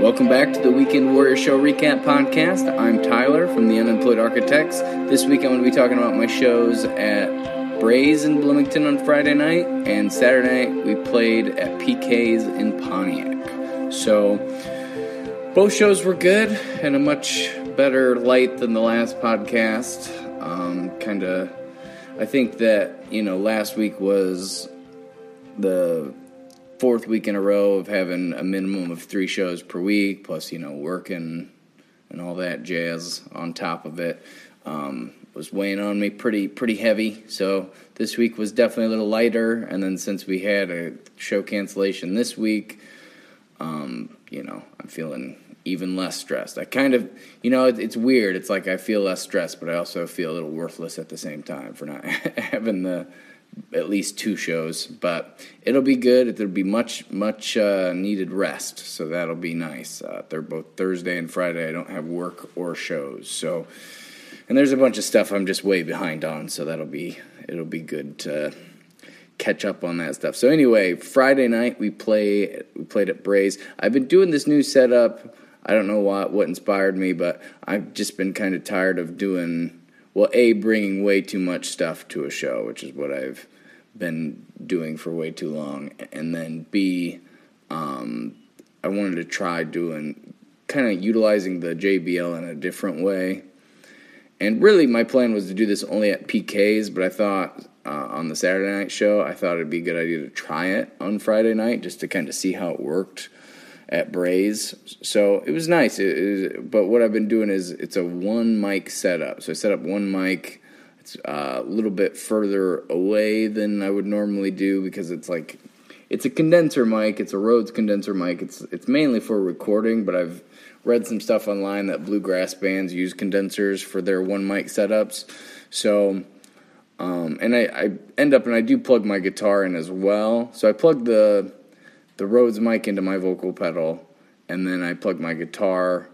Welcome back to the Weekend Warrior Show Recap Podcast. I'm Tyler from the Unemployed Architects. This week I'm going to be talking about my shows at BraiZe in Bloomington on Friday night, and Saturday night we played at PK's in Pontiac. So both shows were good and a much better light than the last podcast. Um, kind of, I think that, you know, last week was the fourth week in a row of having a minimum of three shows per week, plus you know working and all that jazz on top of it. Um, was weighing on me pretty pretty heavy. So this week was definitely a little lighter. And then since we had a show cancellation this week, um, you know I'm feeling even less stressed. I kind of, you know, it's weird. It's like I feel less stressed, but I also feel a little worthless at the same time for not having the at least two shows, but it'll be good. It'll be much, much uh, needed rest, so that'll be nice. Uh, they're both Thursday and Friday. I don't have work or shows, so and there's a bunch of stuff I'm just way behind on, so that'll be it'll be good to catch up on that stuff. So anyway, Friday night we play we played at BraiZe. I've been doing this new setup. I don't know what what inspired me, but I've just been kind of tired of doing well, A, bringing way too much stuff to a show, which is what I've been doing for way too long. And then B, um, I wanted to try doing kind of utilizing the JBL in a different way. And really, my plan was to do this only at PKs, but I thought uh, on the Saturday night show, I thought it'd be a good idea to try it on Friday night just to kind of see how it worked at BraiZe. So it was nice. It, it, but what I've been doing is it's a one mic setup. So I set up one mic. It's uh, a little bit further away than I would normally do because it's like it's a condenser mic. It's a Rhodes condenser mic. It's it's mainly for recording, but I've read some stuff online that bluegrass bands use condensers for their one mic setups. So. Um, and I, I end up and I do plug my guitar in as well. So I plug the the Rhodes mic into my vocal pedal, and then I plug my guitar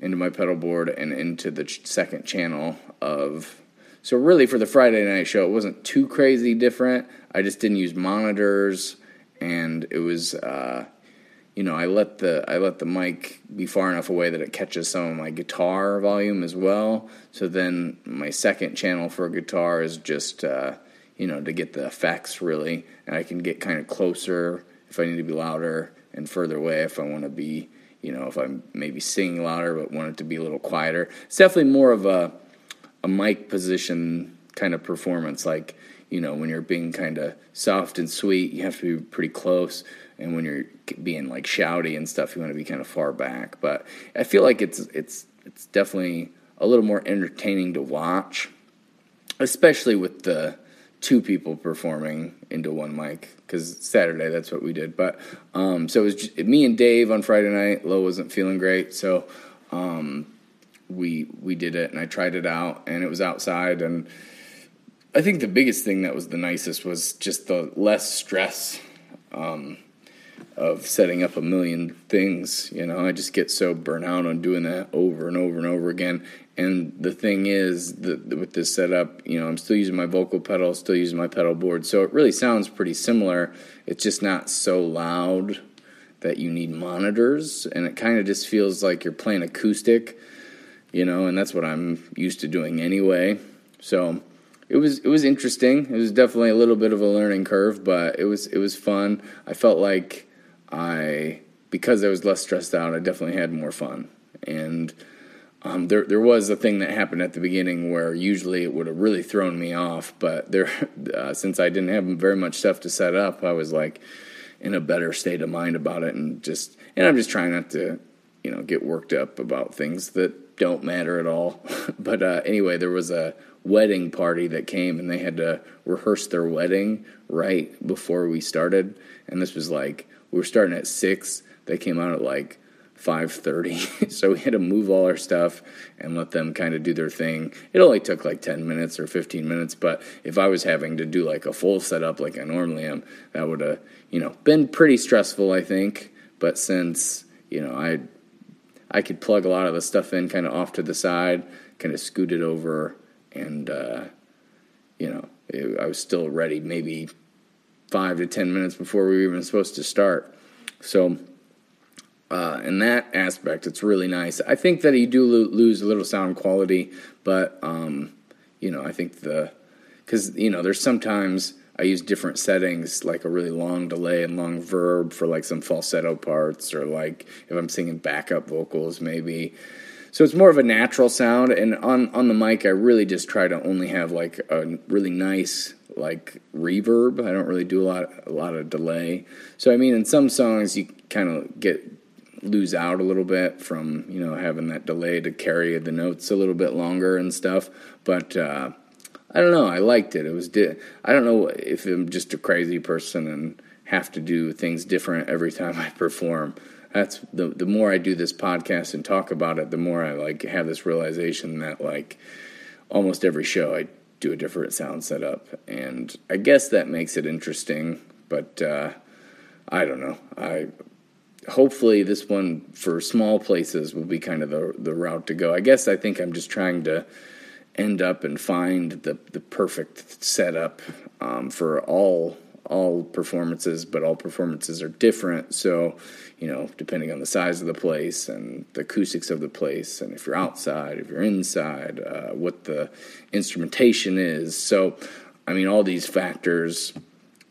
into my pedal board and into the ch- second channel of. So really, for the Friday night show, it wasn't too crazy different. I just didn't use monitors, and it was, uh, you know, I let the I let the mic be far enough away that it catches some of my guitar volume as well. So then my second channel for guitar is just, uh, you know, to get the effects really, and I can get kind of closer if I need to be louder and further away if I want to be, you know, if I'm maybe singing louder but want it to be a little quieter. It's definitely more of a a mic position kind of performance. Like, you know, when you're being kind of soft and sweet, you have to be pretty close. And when you're being like shouty and stuff, you want to be kind of far back. But I feel like it's it's it's definitely a little more entertaining to watch, especially with the two people performing into one mic because Saturday that's what we did. But um, so it was just, me and Dave on Friday night. Lo wasn't feeling great, so um, we we did it and I tried it out and it was outside and I think the biggest thing that was the nicest was just the less stress um, of setting up a million things. You know, I just get so burnt out on doing that over and over and over again. And the thing is, that with this setup, you know, I'm still using my vocal pedal, still using my pedal board, so it really sounds pretty similar. It's just not so loud that you need monitors, and it kind of just feels like you're playing acoustic, you know, and that's what I'm used to doing anyway. So it was it was interesting. It was definitely a little bit of a learning curve, but it was it was fun. I felt like I because I was less stressed out, I definitely had more fun and um, there, there was a thing that happened at the beginning where usually it would have really thrown me off, but there, uh, since I didn't have very much stuff to set up, I was like in a better state of mind about it, and just, and I'm just trying not to, you know, get worked up about things that don't matter at all. but uh, anyway, there was a wedding party that came, and they had to rehearse their wedding right before we started, and this was like we were starting at six. They came out at like 5:30 so we had to move all our stuff and let them kind of do their thing. It only took like 10 minutes or 15 minutes but if i was having to do like a full setup like i normally am that would have you know been pretty stressful i think. But since you know i i could plug a lot of the stuff in kind of off to the side kind of scoot it over and uh, you know it, i was still ready maybe five to ten minutes before we were even supposed to start so uh, in that aspect, it's really nice. I think that you do lo- lose a little sound quality, but um, you know, I think the because you know, there's sometimes I use different settings, like a really long delay and long verb for like some falsetto parts, or like if I'm singing backup vocals, maybe. So it's more of a natural sound, and on on the mic, I really just try to only have like a really nice like reverb. I don't really do a lot a lot of delay. So I mean, in some songs, you kind of get lose out a little bit from you know having that delay to carry the notes a little bit longer and stuff, but. Uh, I don't know. I liked it. It was. Di- I don't know if I'm just a crazy person and have to do things different every time I perform. That's the the more I do this podcast and talk about it, the more I like have this realization that like almost every show I do a different sound setup, and I guess that makes it interesting. But uh, I don't know. I hopefully this one for small places will be kind of the the route to go. I guess I think I'm just trying to end up and find the the perfect setup um, for all all performances, but all performances are different. So, you know, depending on the size of the place and the acoustics of the place, and if you're outside, if you're inside, uh, what the instrumentation is. So, I mean, all these factors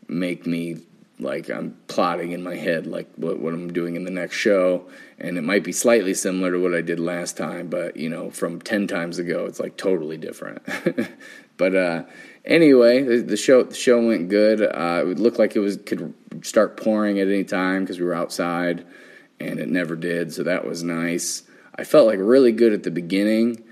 make me like I'm plotting in my head like what, what I'm doing in the next show, and it might be slightly similar to what I did last time, but you know, from ten times ago, it's like totally different. but uh, anyway, the, show the show went good. Uh, it looked like it was could start pouring at any time because we were outside, and it never did, so that was nice. I felt like really good at the beginning.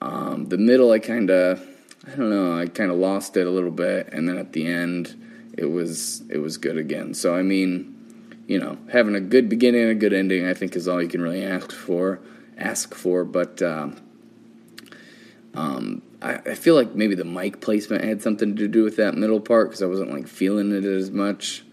Um, the middle, I kind of, I don't know, I kind of lost it a little bit, and then at the end it was it was good again. So I mean, you know, having a good beginning and a good ending, I think, is all you can really ask for. Ask for, but um, um, I, I, feel like maybe the mic placement had something to do with that middle part because I wasn't like feeling it as much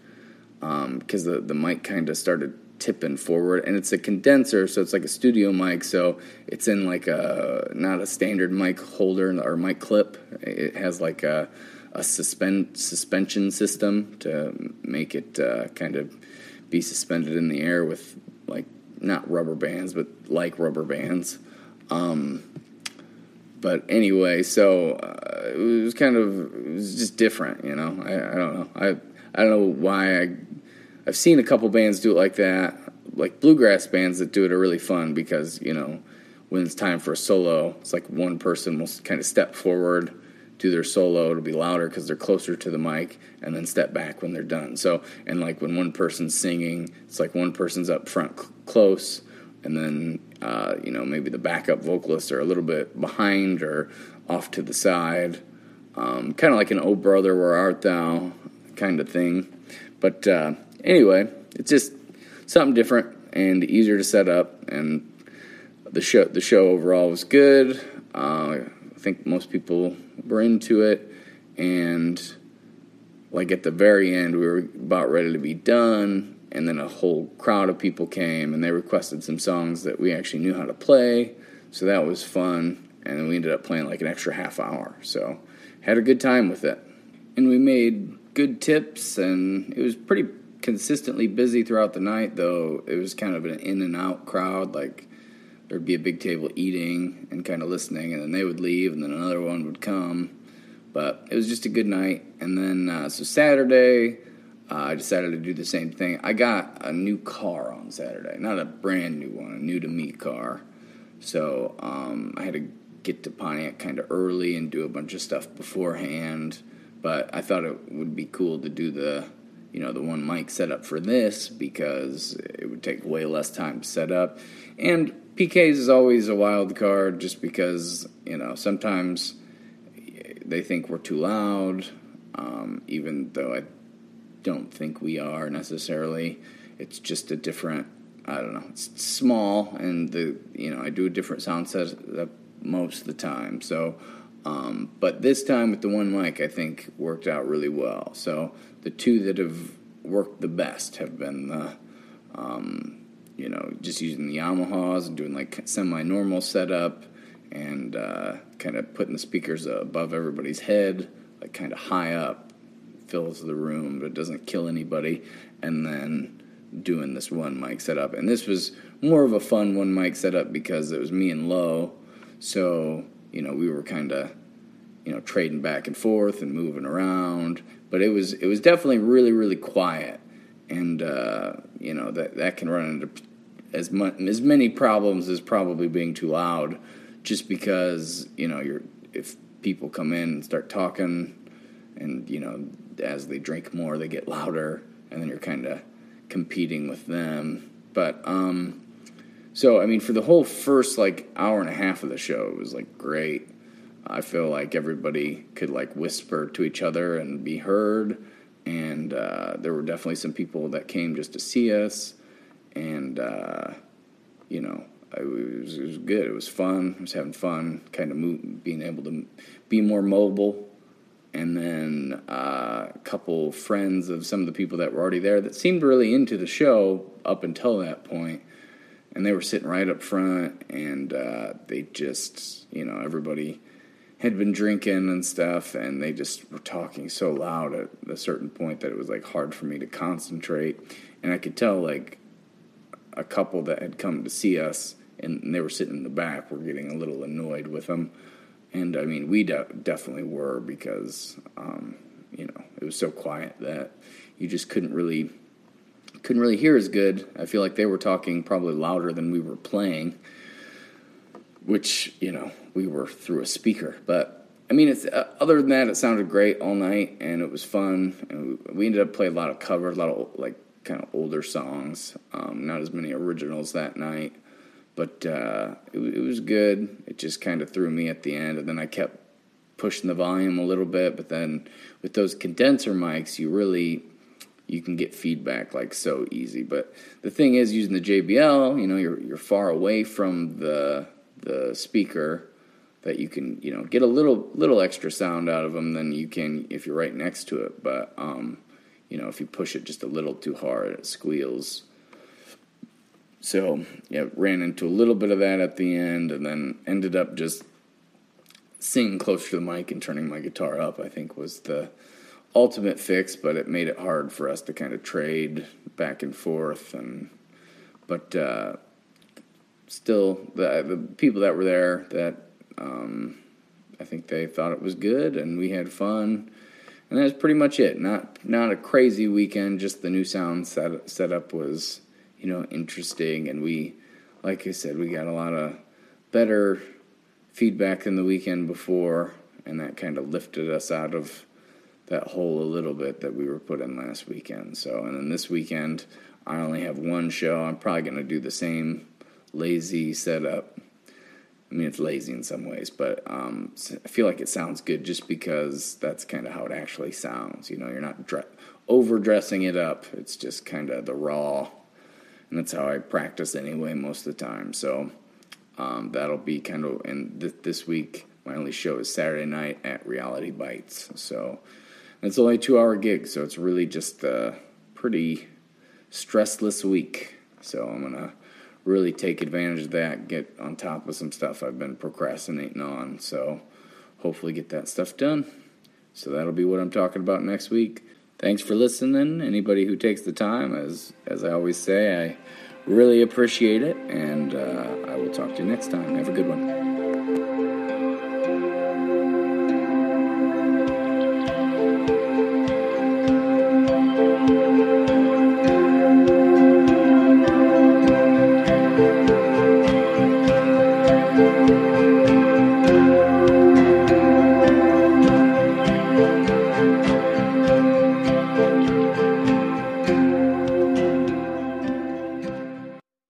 because um, the the mic kind of started tipping forward and it's a condenser so it's like a studio mic so it's in like a not a standard mic holder or mic clip it has like a a suspend suspension system to make it uh, kind of be suspended in the air with like not rubber bands but like rubber bands. Um, but anyway, so uh, it was kind of it was just different, you know. I, I don't know. I I don't know why I I've seen a couple bands do it like that. Like bluegrass bands that do it are really fun because you know when it's time for a solo, it's like one person will kind of step forward do their solo it'll be louder because they're closer to the mic and then step back when they're done. So and like when one person's singing it's like one person's up front cl- close and then uh, you know maybe the backup vocalists are a little bit behind or off to the side um, kind of like an oh brother where art thou kind of thing. But uh, anyway it's just something different and easier to set up and the show the show overall was good. Uh, I think most people were into it, and like at the very end, we were about ready to be done, and then a whole crowd of people came and they requested some songs that we actually knew how to play, so that was fun. And then we ended up playing like an extra half hour, so had a good time with it. And we made good tips, and it was pretty consistently busy throughout the night. Though it was kind of an in and out crowd, like there'd be a big table eating and kind of listening, and then they would leave, and then another one would come. But it was just a good night. And then, uh, so Saturday, uh, I decided to do the same thing. I got a new car on Saturday, not a brand new one, a new to me car. So um, I had to get to Pontiac kind of early and do a bunch of stuff beforehand. But I thought it would be cool to do the, you know, the one mic setup for this because it would take way less time to set up. And PKs is always a wild card just because, you know, sometimes they think we're too loud, um, even though I don't think we are necessarily. It's just a different, I don't know, it's small, and the, you know, I do a different sound set most of the time. So, um, but this time with the one mic, I think worked out really well. So the two that have worked the best have been the, um, you know, just using the Yamahas and doing like semi normal setup and uh, kind of putting the speakers above everybody's head, like kind of high up, fills the room but doesn't kill anybody. And then doing this one mic setup. And this was more of a fun one mic setup because it was me and Lo. So, you know, we were kind of, you know, trading back and forth and moving around. But it was it was definitely really really quiet, and uh, you know that that can run into as much as many problems as probably being too loud, just because you know you're if people come in and start talking, and you know as they drink more they get louder, and then you're kind of competing with them. But um, so I mean, for the whole first like hour and a half of the show, it was like great. I feel like everybody could like whisper to each other and be heard, and uh, there were definitely some people that came just to see us, and uh, you know, it was, it was good. It was fun. I was having fun, kind of move, being able to be more mobile and then uh, a couple friends of some of the people that were already there that seemed really into the show up until that point and they were sitting right up front and uh, they just you know everybody had been drinking and stuff and they just were talking so loud at a certain point that it was like hard for me to concentrate and i could tell like a couple that had come to see us and they were sitting in the back were getting a little annoyed with them and I mean, we de- definitely were because um, you know it was so quiet that you just couldn't really couldn't really hear as good. I feel like they were talking probably louder than we were playing, which you know we were through a speaker. But I mean, it's uh, other than that, it sounded great all night and it was fun. And we ended up playing a lot of covers, a lot of like kind of older songs, um, not as many originals that night. But uh, it, it was good. It just kind of threw me at the end, and then I kept pushing the volume a little bit. But then with those condenser mics, you really you can get feedback like so easy. But the thing is, using the JBL, you know, you're you're far away from the the speaker that you can you know get a little little extra sound out of them than you can if you're right next to it. But um, you know, if you push it just a little too hard, it squeals. So yeah, ran into a little bit of that at the end, and then ended up just singing closer to the mic and turning my guitar up. I think was the ultimate fix, but it made it hard for us to kind of trade back and forth. And but uh, still, the the people that were there that um, I think they thought it was good, and we had fun. And that's pretty much it. Not not a crazy weekend. Just the new sound set setup was you know, interesting. And we, like I said, we got a lot of better feedback than the weekend before, and that kind of lifted us out of that hole a little bit that we were put in last weekend. So, and then this weekend, I only have one show. I'm probably going to do the same lazy setup. I mean, it's lazy in some ways, but um, I feel like it sounds good just because that's kind of how it actually sounds. You know, you're not dre- overdressing it up. It's just kind of the raw and that's how I practice anyway most of the time. So um, that'll be kind of and th- this week my only show is Saturday night at Reality Bites. So it's only a two hour gig, so it's really just a pretty stressless week. So I'm gonna really take advantage of that, get on top of some stuff I've been procrastinating on. So hopefully get that stuff done. So that'll be what I'm talking about next week thanks for listening. Anybody who takes the time, as as I always say, I really appreciate it, and uh, I will talk to you next time. Have a good one.